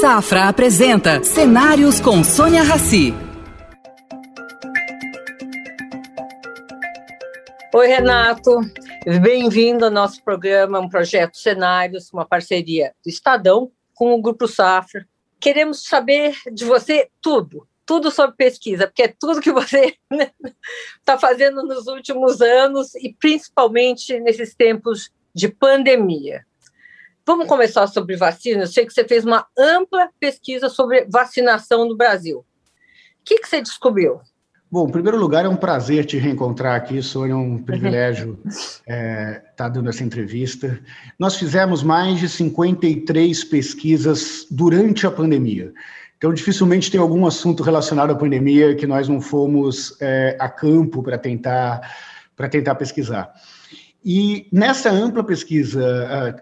Safra apresenta Cenários com Sônia Rassi. Oi, Renato. Bem-vindo ao nosso programa, um projeto Cenários, uma parceria do Estadão com o Grupo Safra. Queremos saber de você tudo, tudo sobre pesquisa, porque é tudo que você está fazendo nos últimos anos e principalmente nesses tempos de pandemia. Vamos começar sobre vacina. Eu sei que você fez uma ampla pesquisa sobre vacinação no Brasil. O que, que você descobriu? Bom, em primeiro lugar, é um prazer te reencontrar aqui, Sônia, é um privilégio estar é, tá dando essa entrevista. Nós fizemos mais de 53 pesquisas durante a pandemia. Então, dificilmente tem algum assunto relacionado à pandemia que nós não fomos é, a campo para tentar, tentar pesquisar. E nessa ampla pesquisa,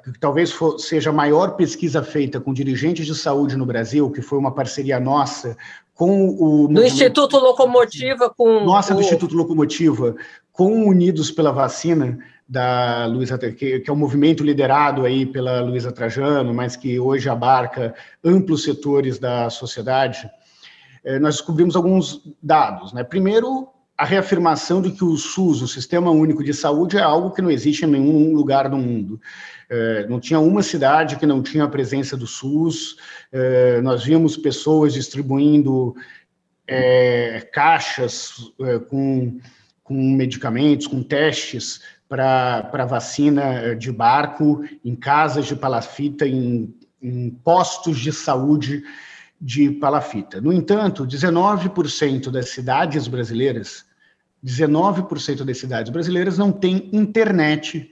uh, que talvez for, seja a maior pesquisa feita com dirigentes de saúde no Brasil, que foi uma parceria nossa com o. Do Instituto Locomotiva com. Nossa, o... do Instituto Locomotiva, com Unidos pela Vacina, da Luísa, que, que é um movimento liderado aí pela Luísa Trajano, mas que hoje abarca amplos setores da sociedade. Eh, nós descobrimos alguns dados. Né? Primeiro, a reafirmação de que o SUS, o Sistema Único de Saúde, é algo que não existe em nenhum lugar do mundo. É, não tinha uma cidade que não tinha a presença do SUS, é, nós vimos pessoas distribuindo é, caixas é, com, com medicamentos, com testes para vacina de barco, em casas de palafita, em, em postos de saúde de palafita. No entanto, 19% das cidades brasileiras 19% das cidades brasileiras não têm internet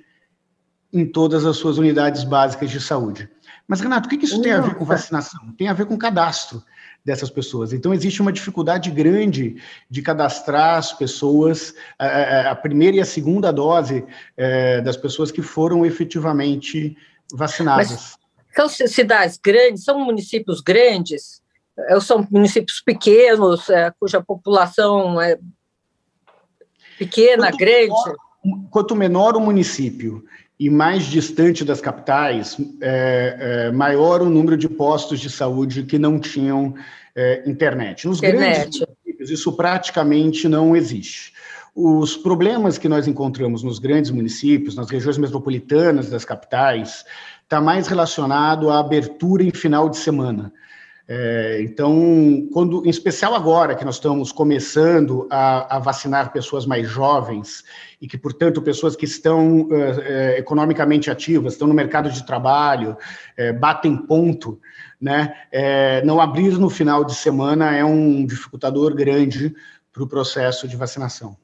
em todas as suas unidades básicas de saúde. Mas, Renato, o que isso tem a ver com vacinação? Tem a ver com cadastro dessas pessoas. Então, existe uma dificuldade grande de cadastrar as pessoas, a, primeira e a segunda dose das pessoas que foram efetivamente vacinadas. Mas são cidades grandes, são municípios grandes, são municípios pequenos, cuja população é Pequena, quanto grande? Menor, quanto menor o município e mais distante das capitais, é, é, maior o número de postos de saúde que não tinham é, internet. Nos internet. grandes municípios, isso praticamente não existe. Os problemas que nós encontramos nos grandes municípios, nas regiões metropolitanas das capitais, está mais relacionado à abertura em final de semana. É, então, quando, em especial agora que nós estamos começando a, a, vacinar pessoas mais jovens e que, portanto, pessoas que estão é, é economicamente ativas, estão no mercado de trabalho, é, batem ponto, né? É, não abrir no final de semana é um dificultador grande para o processo de vacinação.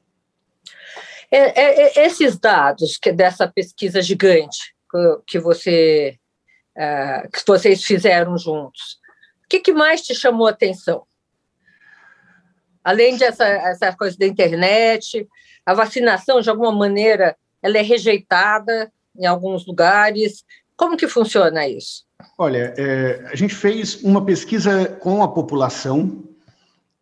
É, esses dados que dessa pesquisa gigante que você que vocês fizeram juntos que, que mais te chamou a atenção? Além dessa essa coisa da internet, a vacinação, de alguma maneira, ela é rejeitada em alguns lugares. Como que funciona isso? Olha, é, a gente fez uma pesquisa com a população,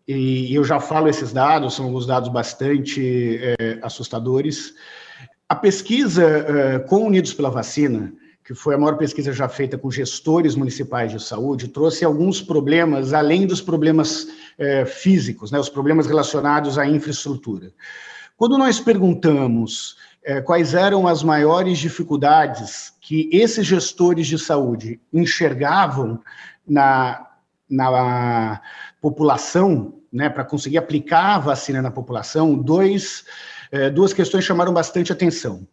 e eu já falo esses dados, são alguns dados bastante é, assustadores. A pesquisa é, com Unidos pela Vacina, que foi a maior pesquisa já feita com gestores municipais de saúde, trouxe alguns problemas, além dos problemas é, físicos, né, os problemas relacionados à infraestrutura. Quando nós perguntamos é, quais eram as maiores dificuldades que esses gestores de saúde enxergavam na, na população, né, para conseguir aplicar a vacina na população, dois, é, duas questões chamaram bastante atenção.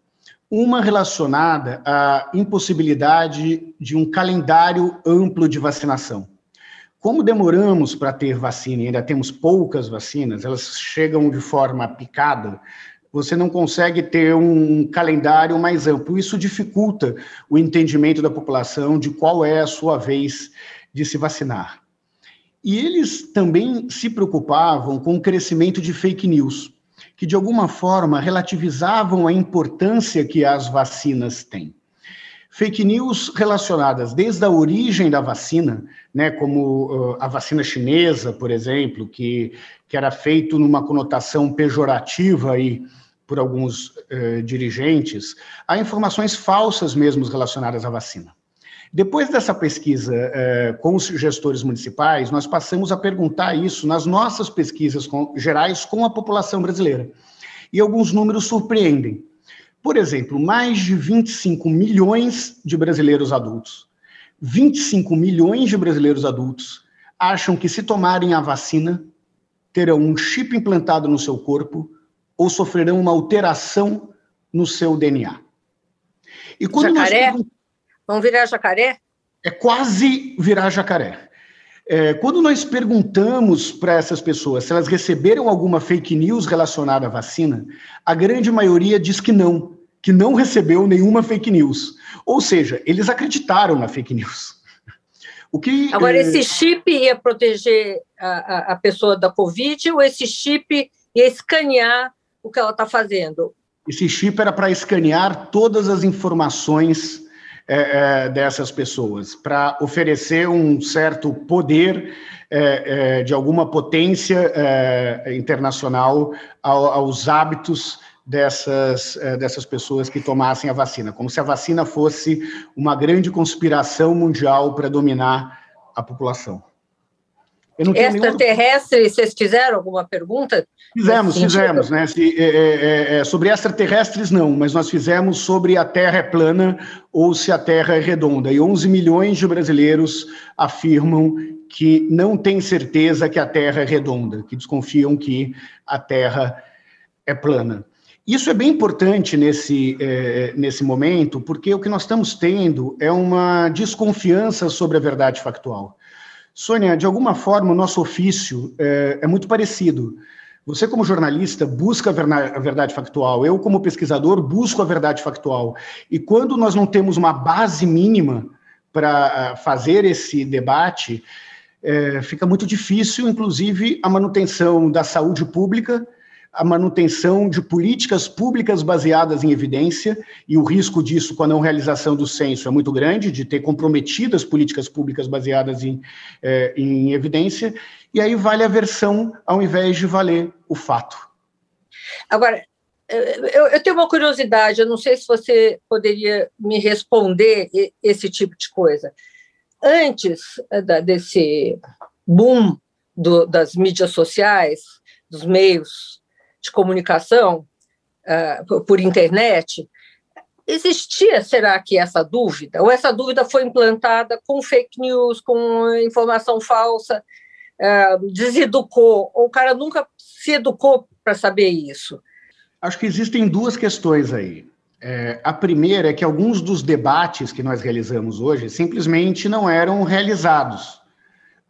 Uma relacionada à impossibilidade de um calendário amplo de vacinação. Como demoramos para ter vacina e ainda temos poucas vacinas, elas chegam de forma picada, você não consegue ter um calendário mais amplo. Isso dificulta o entendimento da população de qual é a sua vez de se vacinar. E eles também se preocupavam com o crescimento de fake news que, de alguma forma, relativizavam a importância que as vacinas têm. Fake news relacionadas desde a origem da vacina, né, como uh, a vacina chinesa, por exemplo, que, que era feito numa conotação pejorativa aí por alguns uh, dirigentes, há informações falsas mesmo relacionadas à vacina. Depois dessa pesquisa eh, com os gestores municipais, nós passamos a perguntar isso nas nossas pesquisas com, gerais com a população brasileira. E alguns números surpreendem. Por exemplo, mais de 25 milhões de brasileiros adultos, 25 milhões de brasileiros adultos acham que se tomarem a vacina, terão um chip implantado no seu corpo ou sofrerão uma alteração no seu DNA. E quando jacaré? Nós... Vão virar jacaré? É quase virar jacaré. É, quando nós perguntamos para essas pessoas se elas receberam alguma fake news relacionada à vacina, a grande maioria diz que não, que não recebeu nenhuma fake news. Ou seja, eles acreditaram na fake news. O que, Agora, é... esse chip ia proteger a, a, a, pessoa da Covid ou esse chip ia escanear o que ela está fazendo? Esse chip era para escanear todas as informações é, é, dessas pessoas, para oferecer um certo poder é, é de alguma potência é, internacional ao, aos hábitos dessas, é, dessas pessoas que tomassem a vacina, como se a vacina fosse uma grande conspiração mundial para dominar a população. Extraterrestre, nenhum... vocês fizeram alguma pergunta? Fizemos, fizemos, né? Se, é, é, é, é, sobre extraterrestres, não, mas nós fizemos sobre a Terra é plana ou se a Terra é redonda. E 11 milhões de brasileiros afirmam que não têm certeza que a Terra é redonda, que desconfiam que a Terra é plana. Isso é bem importante nesse, é, nesse momento, porque o que nós estamos tendo é uma desconfiança sobre a verdade factual. Sônia, de alguma forma, o nosso ofício é, é muito parecido. Você, como jornalista, busca a verdade factual. Eu, como pesquisador, busco a verdade factual. E quando nós não temos uma base mínima para ah, fazer esse debate, é, fica muito difícil, inclusive, a manutenção da saúde pública a manutenção de políticas públicas baseadas em evidência, e o risco disso com a não realização do censo é muito grande, de ter comprometidas políticas públicas baseadas em, é, em evidência, e aí vale a versão ao invés de valer o fato. Agora, eu, eu tenho uma curiosidade, eu não sei se você poderia me responder esse tipo de coisa. Antes eh, desse boom do, das mídias sociais, dos meios de comunicação uh, por internet, existia, será que essa dúvida? Ou essa dúvida foi implantada com fake news, com informação falsa, uh, deseducou, ou o cara nunca se educou para saber isso? Acho que existem duas questões aí. É, a primeira é que alguns dos debates que nós realizamos hoje simplesmente não eram realizados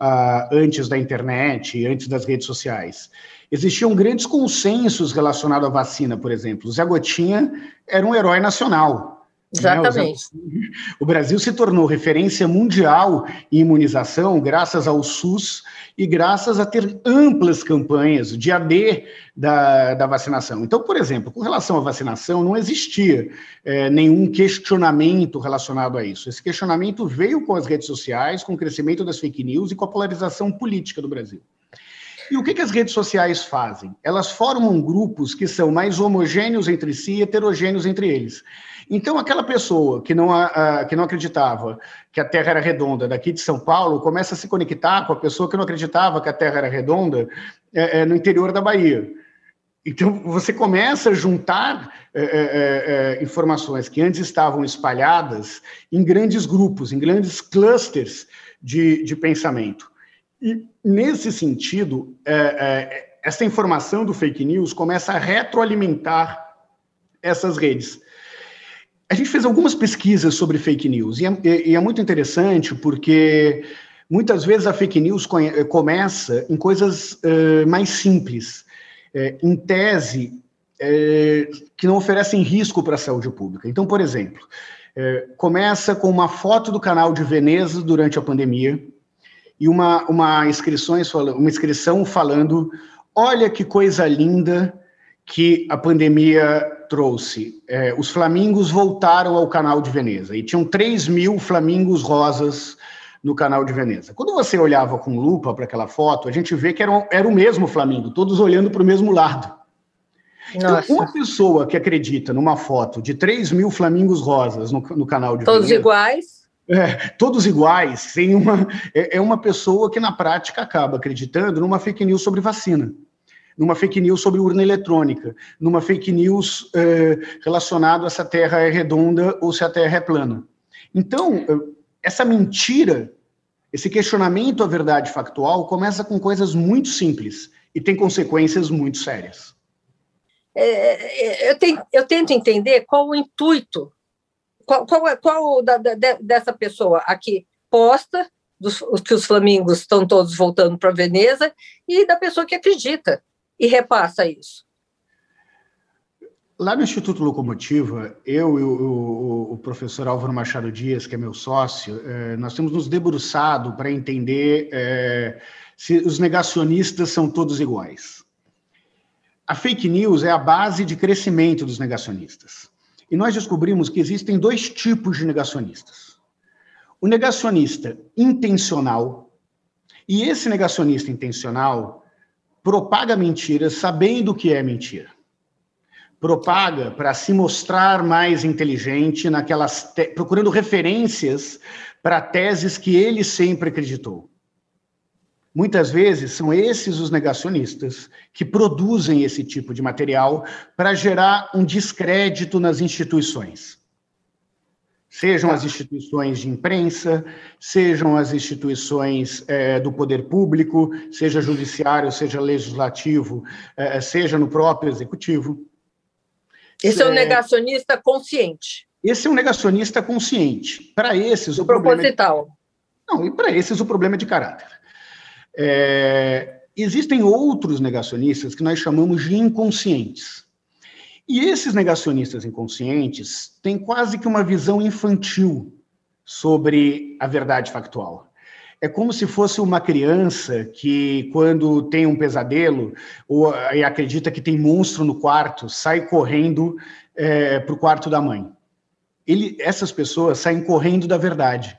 uh, antes da internet, antes das redes sociais existiam grandes consensos relacionados à vacina, por exemplo. O Zé Gotinha era um herói nacional. Né? Exatamente. Né? O, Brasil se tornou referência mundial em imunização graças ao SUS e graças a ter amplas campanhas de AD da, da vacinação. Então, por exemplo, com relação à vacinação, não existia é, nenhum questionamento relacionado a isso. Esse questionamento veio com as redes sociais, com o crescimento das fake news e com a polarização política do Brasil. E o que, que as redes sociais fazem? Elas formam grupos que são mais homogêneos entre si e heterogêneos entre eles. Então, aquela pessoa que não, uh, que não acreditava que a Terra era redonda daqui de São Paulo começa a se conectar com a pessoa que não acreditava que a Terra era redonda é, é, no interior da Bahia. Então, você começa a juntar é, é, é informações que antes estavam espalhadas em grandes grupos, em grandes clusters de, de pensamento. E, nesse sentido, é, é, essa informação do fake news começa a retroalimentar essas redes. A gente fez algumas pesquisas sobre fake news, e é, e é muito interessante porque muitas vezes a fake news começa em coisas uh, mais simples, é, em tese, que não oferecem risco para a saúde pública. Então, por exemplo, começa com uma foto do canal de Veneza durante a pandemia, e uma, uma, inscrições, uma inscrição falando: olha que coisa linda que a pandemia trouxe. É, os flamingos voltaram ao canal de Veneza e tinham 3 mil flamingos rosas no canal de Veneza. Quando você olhava com lupa para aquela foto, a gente vê que era, era o mesmo flamingo, todos olhando para o mesmo lado. Então, uma pessoa que acredita numa foto de 3 mil flamingos rosas no, no canal de Todos Veneza, iguais? É, todos iguais, sem uma, é, é uma pessoa que na prática acaba acreditando numa fake news sobre vacina numa fake news sobre urna eletrônica, numa fake news eh, relacionado a se a Terra é redonda ou se a Terra é plana. Então, essa mentira, esse questionamento à verdade factual começa com coisas muito simples e tem consequências muito sérias. É, é eu, tenho, eu, tento entender qual o intuito, qual, qual, qual da, da, dessa pessoa aqui posta, dos, que os flamingos estão todos voltando para Veneza, e da pessoa que acredita e repassa isso? Lá no Instituto Locomotiva, eu e o, o, professor Álvaro Machado Dias, que é meu sócio, eh, nós temos nos debruçado para entender eh, se os negacionistas são todos iguais. A fake news é a base de crescimento dos negacionistas. E nós descobrimos que existem dois tipos de negacionistas. O negacionista intencional, e esse negacionista intencional, propaga mentiras sabendo que é mentira. Propaga para se mostrar mais inteligente naquelas procurando referências para teses que ele sempre acreditou. Muitas vezes são esses os negacionistas que produzem esse tipo de material para gerar um descrédito nas instituições sejam as instituições de imprensa, sejam as instituições é, do poder público, seja judiciário, seja legislativo, é, seja no próprio executivo. Esse é, um é, negacionista consciente. Esse é um negacionista consciente. Para esses, o proposital. problema. É. Não, e para esses o problema é de caráter. É... Existem outros negacionistas que nós chamamos de inconscientes. E esses negacionistas inconscientes têm quase que uma visão infantil sobre a verdade factual. É como se fosse uma criança que, quando tem um pesadelo ou, e acredita que tem monstro no quarto, sai correndo é, para o quarto da mãe. Ele, essas pessoas saem correndo da verdade.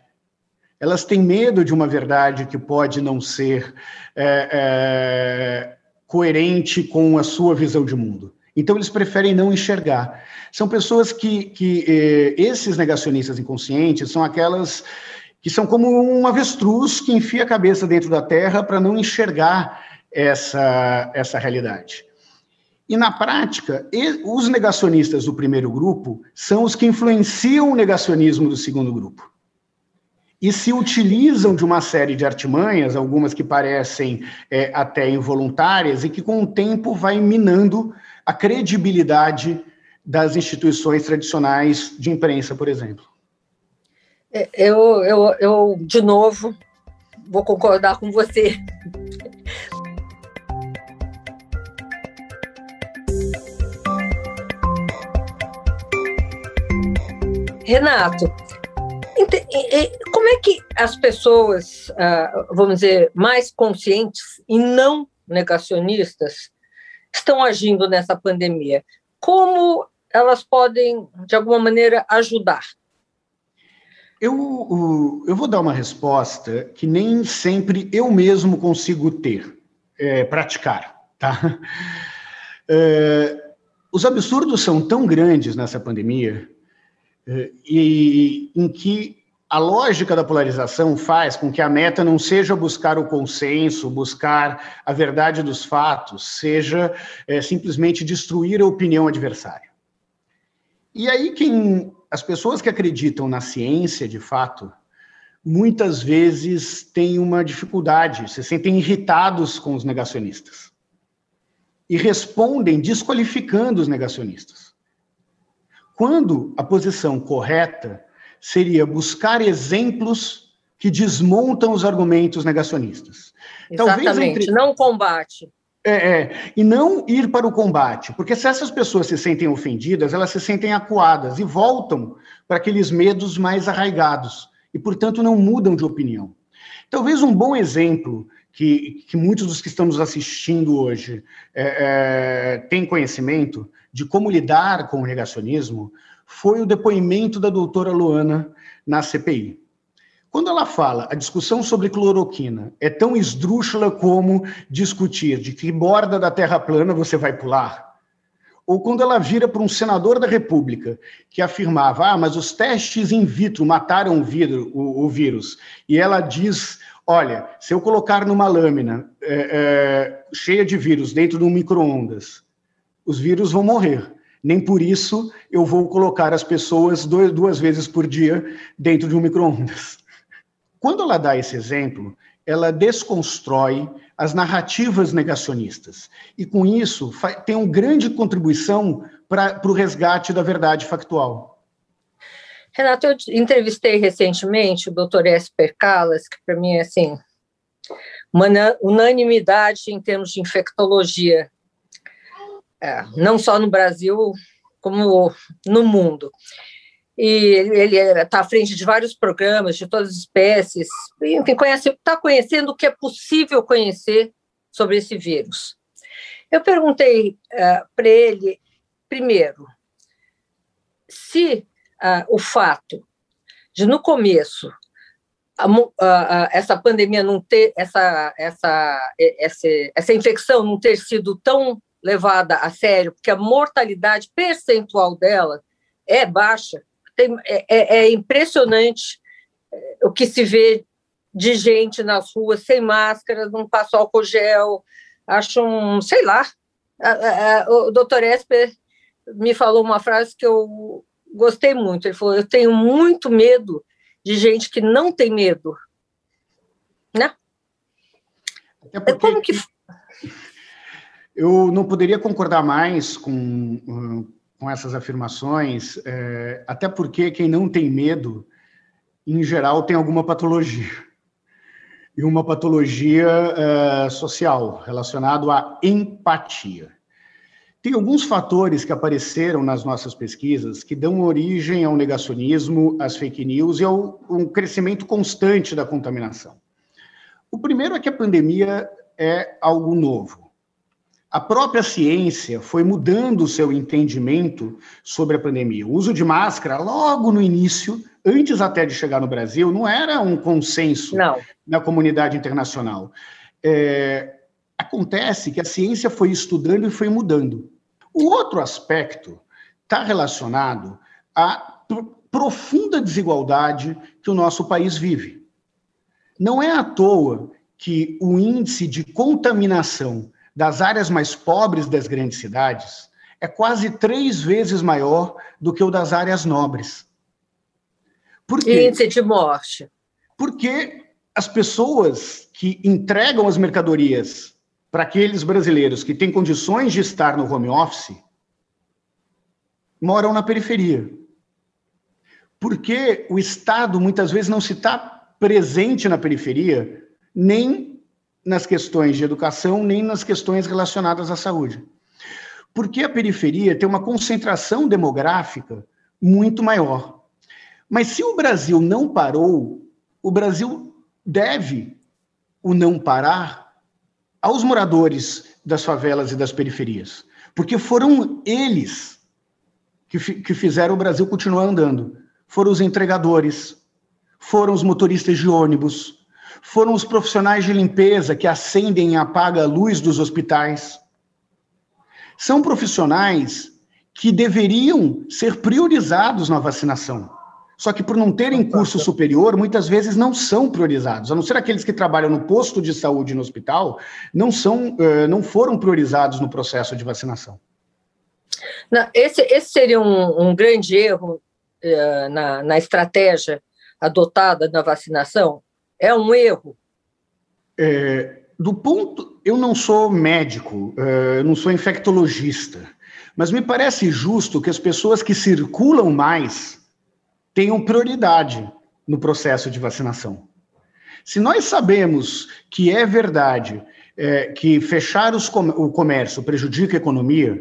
Elas têm medo de uma verdade que pode não ser é, é, coerente com a sua visão de mundo. Então, eles preferem não enxergar. São pessoas que, que eh, esses negacionistas inconscientes são aquelas que são como um avestruz que enfia a cabeça dentro da terra para não enxergar essa, essa realidade. E na prática, os negacionistas do primeiro grupo são os que influenciam o negacionismo do segundo grupo. E se utilizam de uma série de artimanhas, algumas que parecem é, até involuntárias, e que com o tempo vai minando a credibilidade das instituições tradicionais de imprensa, por exemplo. É, eu, eu, eu de novo, vou concordar com você. Renato, como é que as pessoas, ah, vamos dizer, mais conscientes e não negacionistas, estão agindo nessa pandemia? Como elas podem, de alguma maneira, ajudar? Eu, eu vou dar uma resposta que nem sempre eu mesmo consigo ter, é, praticar, tá? É, os absurdos são tão grandes nessa pandemia e em que a lógica da polarização faz com que a meta não seja buscar o consenso, buscar a verdade dos fatos, seja é, simplesmente destruir a opinião adversária. E aí quem as pessoas que acreditam na ciência, de fato, muitas vezes têm uma dificuldade, se sentem irritados com os negacionistas e respondem desqualificando os negacionistas. Quando a posição correta seria buscar exemplos que desmontam os argumentos negacionistas. Exatamente, Talvez entre... não combate. É, é, e não ir para o combate, porque se essas pessoas se sentem ofendidas, elas se sentem acuadas e voltam para aqueles medos mais arraigados e, portanto, não mudam de opinião. Talvez um bom exemplo que, que muitos dos que estamos assistindo hoje é, é, têm conhecimento de como lidar com o negacionismo foi o depoimento da doutora Luana na CPI. Quando ela fala a discussão sobre cloroquina é tão esdrúxula como discutir de que borda da Terra plana você vai pular, ou quando ela vira para um senador da República que afirmava: ah, mas os testes in vitro mataram o, vidro, o, o vírus, e ela diz: olha, se eu colocar numa lâmina é, é, cheia de vírus dentro de um micro-ondas, os vírus vão morrer. Nem por isso eu vou colocar as pessoas dois, duas vezes por dia dentro de um micro-ondas. Quando ela dá esse exemplo, ela desconstrói as narrativas negacionistas. E com isso, tem uma grande contribuição para o resgate da verdade factual. Renato, eu entrevistei recentemente o Dr. Esper Callas, que para mim é assim, uma unanimidade em termos de infectologia, é, não só no Brasil, como no mundo e ele está à frente de vários programas de todas as espécies, enfim, está conhecendo o que é possível conhecer sobre esse vírus. Eu perguntei uh, para ele, primeiro, se uh, o fato de, no começo, a, a, essa pandemia não ter, essa, essa, essa, essa infecção não ter sido tão levada a sério, porque a mortalidade percentual dela é baixa, tem, é, é, é impressionante é, o que se vê de gente nas ruas sem máscara, não passa álcool gel, acho um, sei lá. O doutor Esper me falou uma frase que eu gostei muito. Ele falou: Eu tenho muito medo de gente que não tem medo. Né? Porque Como que... Eu não poderia concordar mais com, com essas afirmações, é, até porque quem não tem medo, em geral, tem alguma patologia. E uma patologia é, social, relacionada à empatia. Tem alguns fatores que apareceram nas nossas pesquisas que dão origem ao negacionismo, às fake news e ao um crescimento constante da contaminação. O primeiro é que a pandemia é algo novo a própria ciência foi mudando o seu entendimento sobre a pandemia. O uso de máscara, logo no início, antes até de chegar no Brasil, não era um consenso não. na comunidade internacional. É, acontece que a ciência foi estudando e foi mudando. O outro aspecto está relacionado à profunda desigualdade que o nosso país vive. Não é à toa que o índice de contaminação das áreas mais pobres das grandes cidades é quase três vezes maior do que o das áreas nobres. Por quê? Índice de morte. Porque as pessoas que entregam as mercadorias para aqueles brasileiros que têm condições de estar no home office moram na periferia. Porque o Estado muitas vezes não se está presente na periferia, nem nas questões de educação, nem nas questões relacionadas à saúde. Porque a periferia tem uma concentração demográfica muito maior. Mas se o Brasil não parou, o Brasil deve o não parar aos moradores das favelas e das periferias. Porque foram eles que, que fizeram o Brasil continuar andando. Foram os entregadores, foram os motoristas de ônibus, foram os profissionais de limpeza que acendem e apagam a luz dos hospitais. São profissionais que deveriam ser priorizados na vacinação. Só que por não terem curso superior, muitas vezes não são priorizados. A não ser aqueles que trabalham no posto de saúde no hospital, não são, não foram priorizados no processo de vacinação. esse, esse seria um, um grande erro uh, na, na estratégia adotada na vacinação, é um erro? É, do ponto. Eu não sou médico, é, eu não sou infectologista, mas me parece justo que as pessoas que circulam mais tenham prioridade no processo de vacinação. Se nós sabemos que é verdade é, que fechar com o comércio prejudica a economia,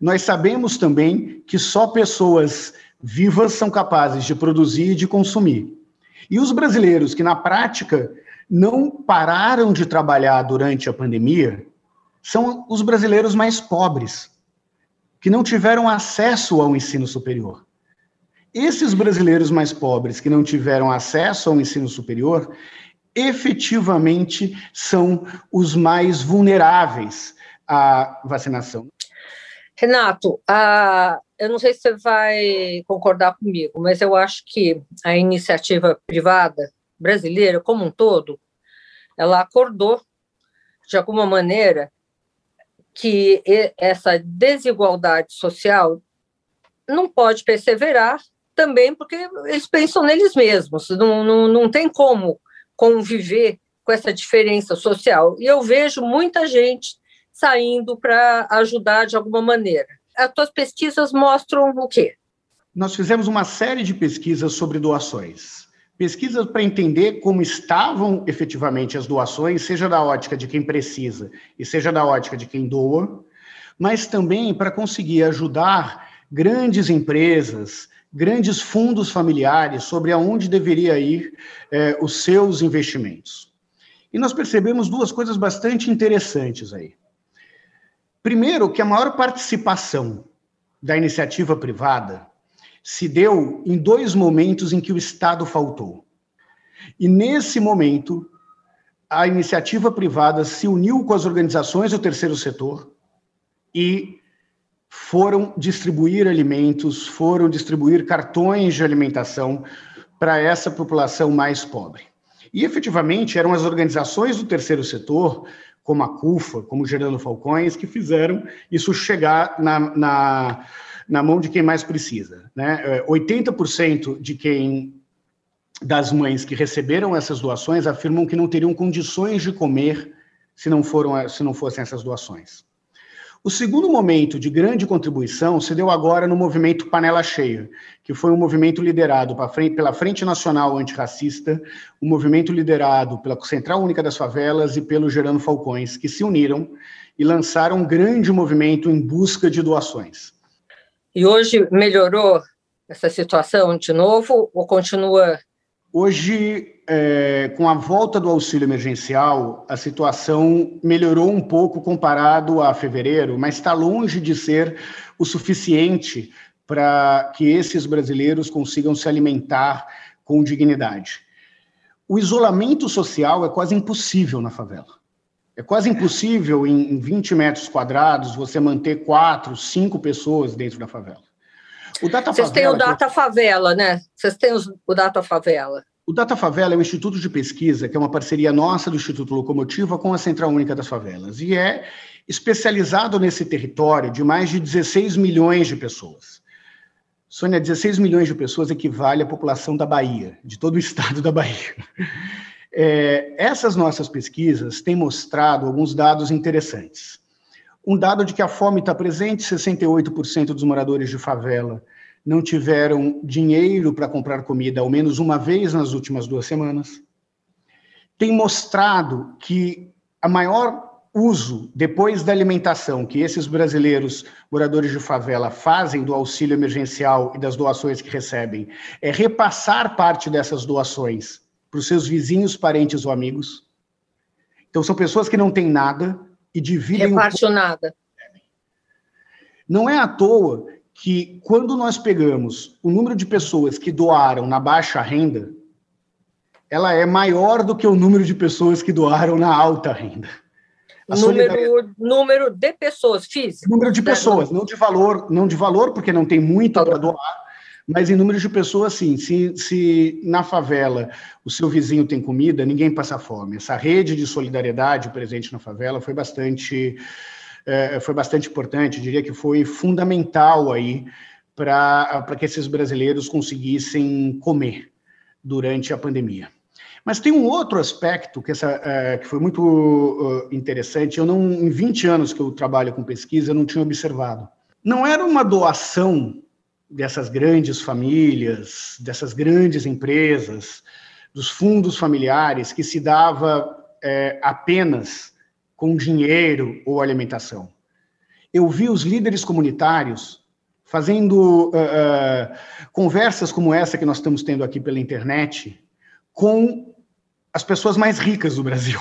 nós sabemos também que só pessoas vivas são capazes de produzir e de consumir. E os brasileiros que, na prática, não pararam de trabalhar durante a pandemia são os brasileiros mais pobres, que não tiveram acesso ao ensino superior. Esses brasileiros mais pobres que não tiveram acesso ao ensino superior, efetivamente são os mais vulneráveis à vacinação. Renato, a, eu não sei se você vai concordar comigo, mas eu acho que a iniciativa privada brasileira, como um todo, ela acordou, de alguma maneira, que essa desigualdade social não pode perseverar também porque eles pensam neles mesmos, não, não, não tem como conviver com essa diferença social. E eu vejo muita gente saindo para ajudar de alguma maneira. As tuas pesquisas mostram o quê? Nós fizemos uma série de pesquisas sobre doações. Pesquisas para entender como estavam efetivamente as doações, seja da ótica de quem precisa e seja da ótica de quem doa, mas também para conseguir ajudar grandes empresas, grandes fundos familiares sobre aonde deveria ir eh, os seus investimentos. E nós percebemos duas coisas bastante interessantes aí. Primeiro, que a maior participação da iniciativa privada se deu em dois momentos em que o Estado faltou. E nesse momento, a iniciativa privada se uniu com as organizações do terceiro setor e foram distribuir alimentos, foram distribuir cartões de alimentação para essa população mais pobre. E efetivamente eram as organizações do terceiro setor como a CUFA, como Gerando Falcões, que fizeram isso chegar na, na, na mão de quem mais precisa. Né? 80% é, de quem das mães que receberam essas doações afirmam que não teriam condições de comer se não, foram, se não fossem essas doações. O segundo momento de grande contribuição se deu agora no movimento Panela Cheia, que foi um movimento liderado pela Frente Nacional Antirracista, um movimento liderado pela Central Única das Favelas e pelo Gerando Falcões, que se uniram e lançaram um grande movimento em busca de doações. E hoje melhorou essa situação de novo ou continua? Hoje é, com a volta do auxílio emergencial, a situação melhorou um pouco comparado a fevereiro, mas está longe de ser o suficiente para que esses brasileiros consigam se alimentar com dignidade. O isolamento social é quase impossível na favela. É quase impossível, em 20 metros quadrados, você manter quatro, cinco pessoas dentro da favela. O Data Vocês têm o Data Favela, né? Vocês têm o Data Favela. O Data Favela é um instituto de pesquisa que é uma parceria nossa do Instituto Locomotiva com a Central Única das Favelas e é especializado nesse território de mais de 16 milhões de pessoas. Sônia, 16 milhões de pessoas equivale à população da Bahia, de todo o estado da Bahia. É, essas nossas pesquisas têm mostrado alguns dados interessantes. Um dado de que a fome está presente, 68% dos moradores de favela não tiveram dinheiro para comprar comida ao menos uma vez nas últimas duas semanas. Tem mostrado que a maior uso depois da alimentação que esses brasileiros moradores de favela fazem do auxílio emergencial e das doações que recebem é repassar parte dessas doações para os seus vizinhos, parentes ou amigos. Então são pessoas que não têm nada e dividem. Reparte nada. Não é à toa que quando nós pegamos o número de pessoas que doaram na baixa renda, ela é maior do que o número de pessoas que doaram na alta renda. A número, número de pessoas físicas. Número de pessoas, não de valor, não de valor, porque não tem muito para doar, mas em número de pessoas, sim. Se, se na favela o seu vizinho tem comida, ninguém passa fome. Essa rede de solidariedade presente na favela foi bastante é, foi bastante importante, diria que foi fundamental aí para que esses brasileiros conseguissem comer durante a pandemia. Mas tem um outro aspecto que, essa, é, que foi muito uh, interessante, eu não, em 20 anos que eu trabalho com pesquisa, eu não tinha observado. Não era uma doação dessas grandes famílias, dessas grandes empresas, dos fundos familiares que se dava é, apenas com dinheiro ou alimentação. Eu vi os líderes comunitários fazendo uh, uh, conversas como essa que nós estamos tendo aqui pela internet com as pessoas mais ricas do Brasil.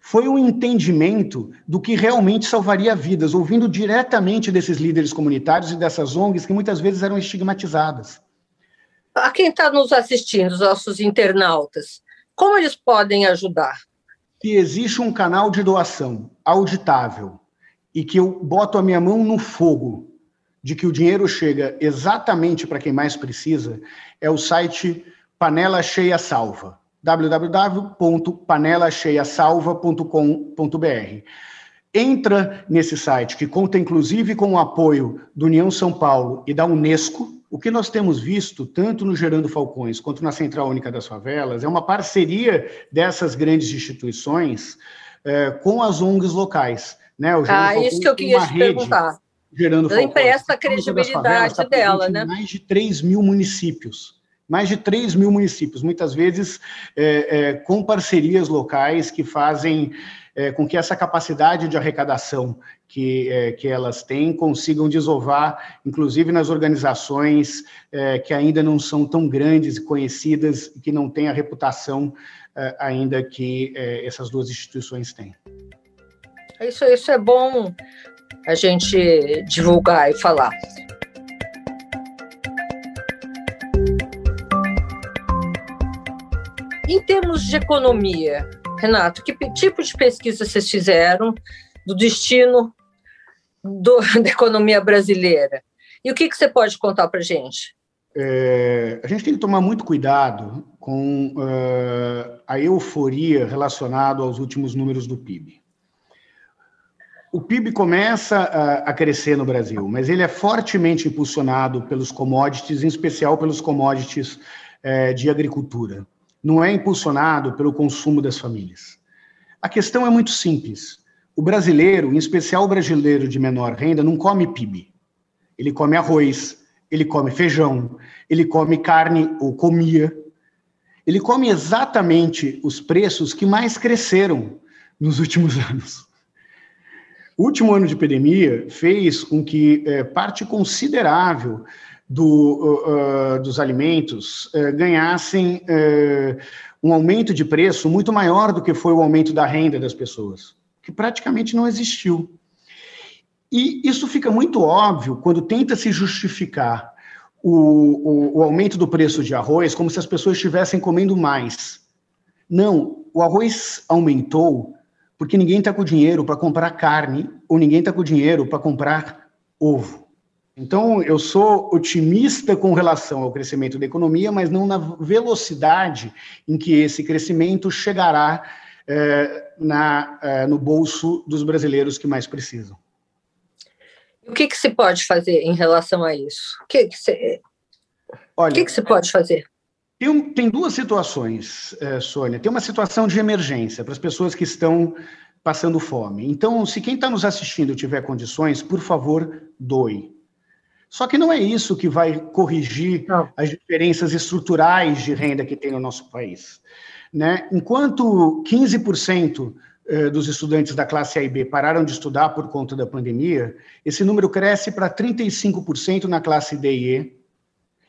Foi um entendimento do que realmente salvaria vidas, ouvindo diretamente desses líderes comunitários e dessas ONGs que muitas vezes eram estigmatizadas. A quem está nos assistindo, os nossos internautas, como eles podem ajudar? se existe um canal de doação auditável e que eu boto a minha mão no fogo de que o dinheiro chega exatamente para quem mais precisa é o site Panela Cheia Salva, www.panelacheiasalva.com.br. Entra nesse site, que conta inclusive com o apoio do União São Paulo e da Unesco. O que nós temos visto, tanto no Gerando Falcões quanto na Central Única das Favelas, é uma parceria dessas grandes instituições eh, com as ONGs locais. Né? O ah, Falcões isso que eu queria te perguntar. Gerando Ela empresta a credibilidade favelas, dela, né? Mais de 3 mil municípios mais de 3 mil municípios, muitas vezes é, é, com parcerias locais que fazem é, com que essa capacidade de arrecadação que, é, que elas têm consigam desovar, inclusive nas organizações é, que ainda não são tão grandes e conhecidas e que não têm a reputação é, ainda que essas duas instituições têm. Isso, isso é bom a gente divulgar e falar. Em termos de economia, Renato, que tipo de pesquisa vocês fizeram do destino do, da economia brasileira? E o que, que você pode contar para a gente? É, a gente tem que tomar muito cuidado com uh, a euforia relacionada aos últimos números do PIB. O PIB começa a, crescer no Brasil, mas ele é fortemente impulsionado pelos commodities, em especial pelos commodities é, de agricultura não é impulsionado pelo consumo das famílias. A questão é muito simples. O brasileiro, em especial o brasileiro de menor renda, não come PIB. Ele come arroz, ele come feijão, ele come carne ou comia. Ele come exatamente os preços que mais cresceram nos últimos anos. O último ano de pandemia fez com que é, parte considerável do, uh, dos alimentos uh, ganhassem uh, um aumento de preço muito maior do que foi o aumento da renda das pessoas, que praticamente não existiu. E isso fica muito óbvio quando tenta se justificar o, o, o aumento do preço de arroz como se as pessoas estivessem comendo mais. Não, o arroz aumentou porque ninguém está com dinheiro para comprar carne ou ninguém está com dinheiro para comprar ovo. Então, eu sou otimista com relação ao crescimento da economia, mas não na velocidade em que esse crescimento chegará é, na, é, no bolso dos brasileiros que mais precisam. O que, que se pode fazer em relação a isso? O que, que, se, Olha, o que, que se pode fazer? Tem, tem duas situações, é, Sônia. Tem uma situação de emergência para as pessoas que estão passando fome. Então, se quem está nos assistindo tiver condições, por favor, doe só que não é isso que vai corrigir não. as diferenças estruturais de renda que tem no nosso país. Né? Enquanto 15% eh, dos estudantes da classe A e B pararam de estudar por conta da pandemia, esse número cresce para 35% na classe D e E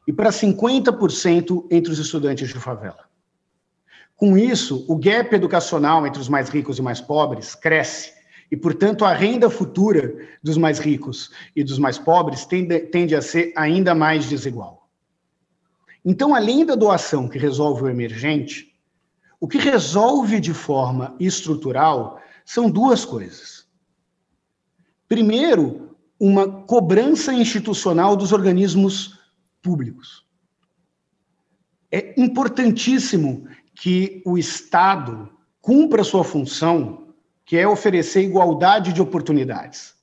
e para 50% entre os estudantes de favela. Com isso, o gap educacional entre os mais ricos e mais pobres cresce e, portanto, a renda futura dos mais ricos e dos mais pobres tende, tende a ser ainda mais desigual. Então, além da doação que resolve o emergente, o que resolve de forma estrutural são duas coisas. Primeiro, uma cobrança institucional dos organismos públicos. É importantíssimo que o Estado cumpra sua função que é oferecer igualdade de oportunidades.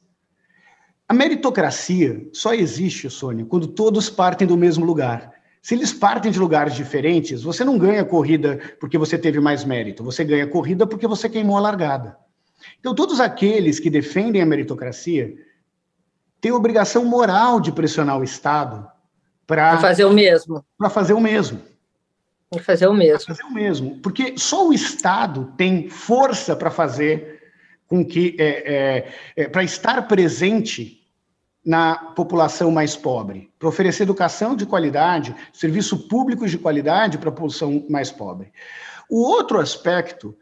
A meritocracia só existe, Sônia, quando todos partem do mesmo lugar. Se eles partem de lugares diferentes, você não ganha corrida porque você teve mais mérito, você ganha corrida porque você queimou a largada. Então, todos aqueles que defendem a meritocracia têm obrigação moral de pressionar o Estado para fazer o mesmo. Para fazer o mesmo. Para fazer o mesmo. Pra fazer o mesmo. Porque só o Estado tem força para fazer com que é, é, é, para estar presente na população mais pobre, para oferecer educação de qualidade, serviço públicos de qualidade para a população mais pobre. O outro aspecto,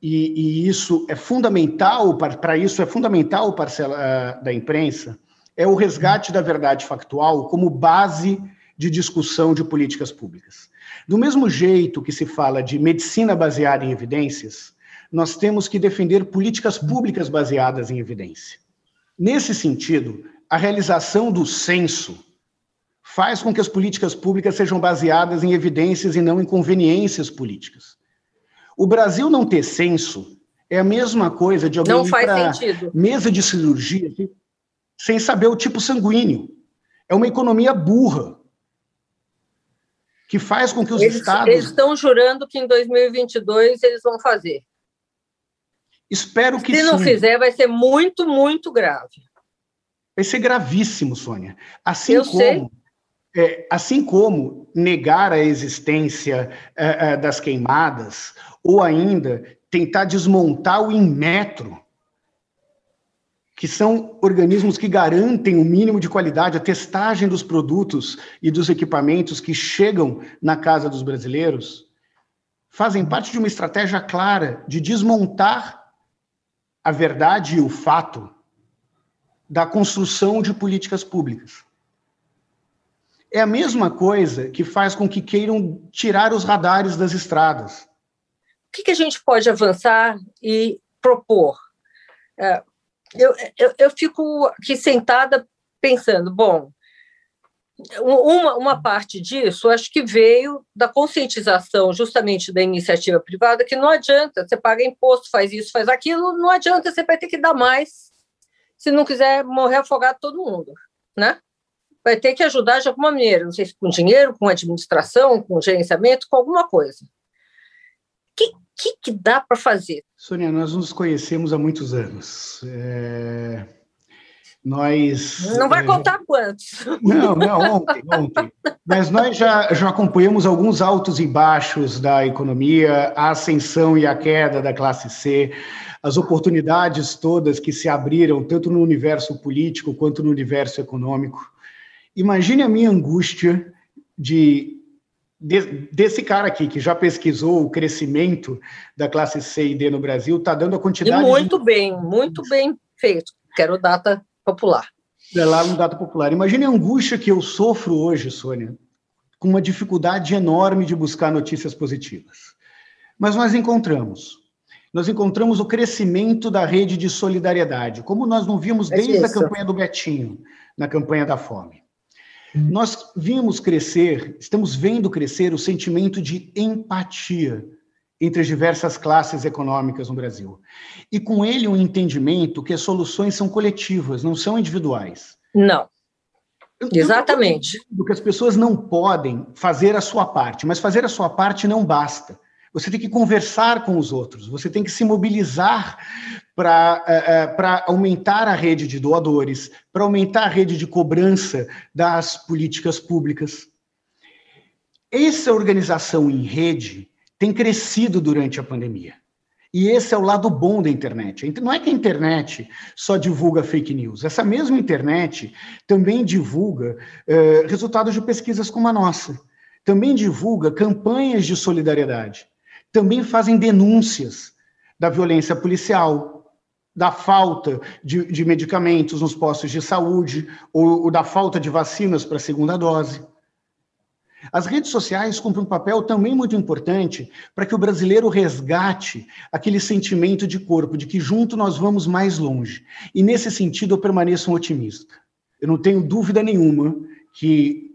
e, e isso é fundamental, para isso é fundamental parcela uh, da imprensa, é o resgate da verdade factual como base de discussão de políticas públicas. Do mesmo jeito que se fala de medicina baseada em evidências, nós temos que defender políticas públicas baseadas em evidência. Nesse sentido, a realização do censo faz com que as políticas públicas sejam baseadas em evidências e não em conveniências políticas. O Brasil não ter censo é a mesma coisa de alguém não faz sentido. mesa de cirurgia sem saber o tipo sanguíneo. É uma economia burra que faz com que os eles, estados. Eles estão jurando que em 2022 eles vão fazer. Espero que Se sim. não fizer, vai ser muito, muito grave. Vai ser gravíssimo, Sônia. Assim Eu como, sei. É, assim como negar a existência é, é, das queimadas, ou ainda tentar desmontar o Inmetro, que são organismos que garantem o mínimo de qualidade, a testagem dos produtos e dos equipamentos que chegam na casa dos brasileiros, fazem parte de uma estratégia clara de desmontar a verdade e o fato da construção de políticas públicas. É a mesma coisa que faz com que queiram tirar os radares das estradas. O que, que a gente pode avançar e propor? É, eu, eu, eu fico aqui sentada pensando, bom, uma, uma parte disso, acho que veio da conscientização justamente da iniciativa privada, que não adianta, você paga imposto, faz isso, faz aquilo, não adianta, você vai ter que dar mais se não quiser morrer afogado todo mundo, né? Vai ter que ajudar de alguma maneira, não sei se com dinheiro, com administração, com gerenciamento, com alguma coisa. O que, que, que dá para fazer? Sônia, nós nos conhecemos há muitos anos. É... Nós. Não vai é, contar quantos. Não, não, ontem, ontem. Mas nós já, já acompanhamos alguns altos e baixos da economia, a ascensão e a queda da classe C, as oportunidades todas que se abriram, tanto no universo político quanto no universo econômico. Imagine a minha angústia de, de desse cara aqui, que já pesquisou o crescimento da classe C e D no Brasil, está dando a quantidade. E muito de... bem, muito bem feito. Quero data popular. É lá no Data Popular. Imagine a angústia que eu sofro hoje, Sônia, com uma dificuldade enorme de buscar notícias positivas. Mas nós encontramos. Nós encontramos o crescimento da rede de solidariedade, como nós não vimos é desde a campanha do Betinho, na campanha da fome. Hum. Nós vimos crescer, estamos vendo crescer o sentimento de empatia entre as diversas classes econômicas no Brasil. E com ele um entendimento que as soluções são coletivas, não são individuais. Não. Exatamente. Do que as pessoas não podem fazer a sua parte, mas fazer a sua parte não basta. Você tem que conversar com os outros, você tem que se mobilizar para uh, uh, aumentar a rede de doadores, para aumentar a rede de cobrança das políticas públicas. Essa organização em rede tem crescido durante a pandemia. E esse é o lado bom da internet. Não é que a internet só divulga fake news. Essa mesma internet também divulga uh, resultados de pesquisas como a nossa. Também divulga campanhas de solidariedade. Também fazem denúncias da violência policial, da falta de, de medicamentos nos postos de saúde, ou, ou da falta de vacinas para a segunda dose. As redes sociais cumprem um papel também muito importante para que o brasileiro resgate aquele sentimento de corpo, de que junto nós vamos mais longe. E nesse sentido eu permaneço um otimista. Eu não tenho dúvida nenhuma que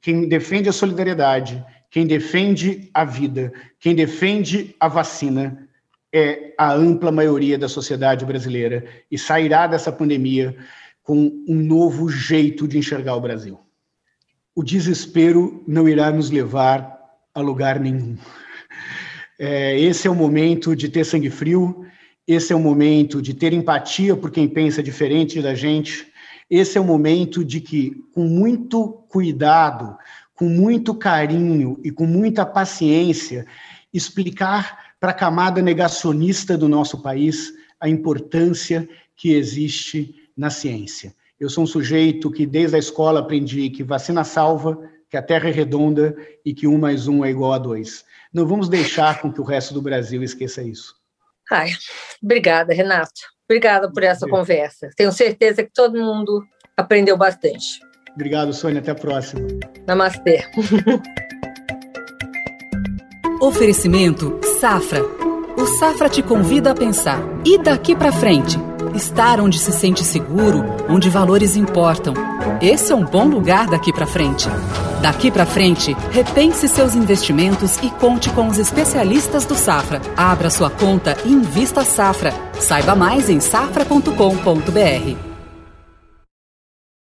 quem defende a solidariedade, quem defende a vida, quem defende a vacina é a ampla maioria da sociedade brasileira e sairá dessa pandemia com um novo jeito de enxergar o Brasil o desespero não irá nos levar a lugar nenhum. É, esse é o momento de ter sangue frio, esse é o momento de ter empatia por quem pensa diferente da gente, esse é o momento de que, com muito cuidado, com muito carinho e com muita paciência, explicar para a camada negacionista do nosso país a importância que existe na ciência. Eu sou um sujeito que, desde a escola, aprendi que vacina salva, que a Terra é redonda e que um mais um é igual a dois. Não vamos deixar com que o resto do Brasil esqueça isso. Ai, obrigada, Renato. Obrigada por essa conversa. Tenho certeza que todo mundo aprendeu bastante. Obrigado, Sônia. Até a próxima. Namastê. Oferecimento Safra. O Safra te convida a pensar. E daqui para frente? Estar onde se sente seguro, onde valores importam. Esse é um bom lugar daqui para frente. Daqui para frente, repense seus investimentos e conte com os especialistas do Safra. Abra sua conta e invista Safra. Saiba mais em safra.com.br.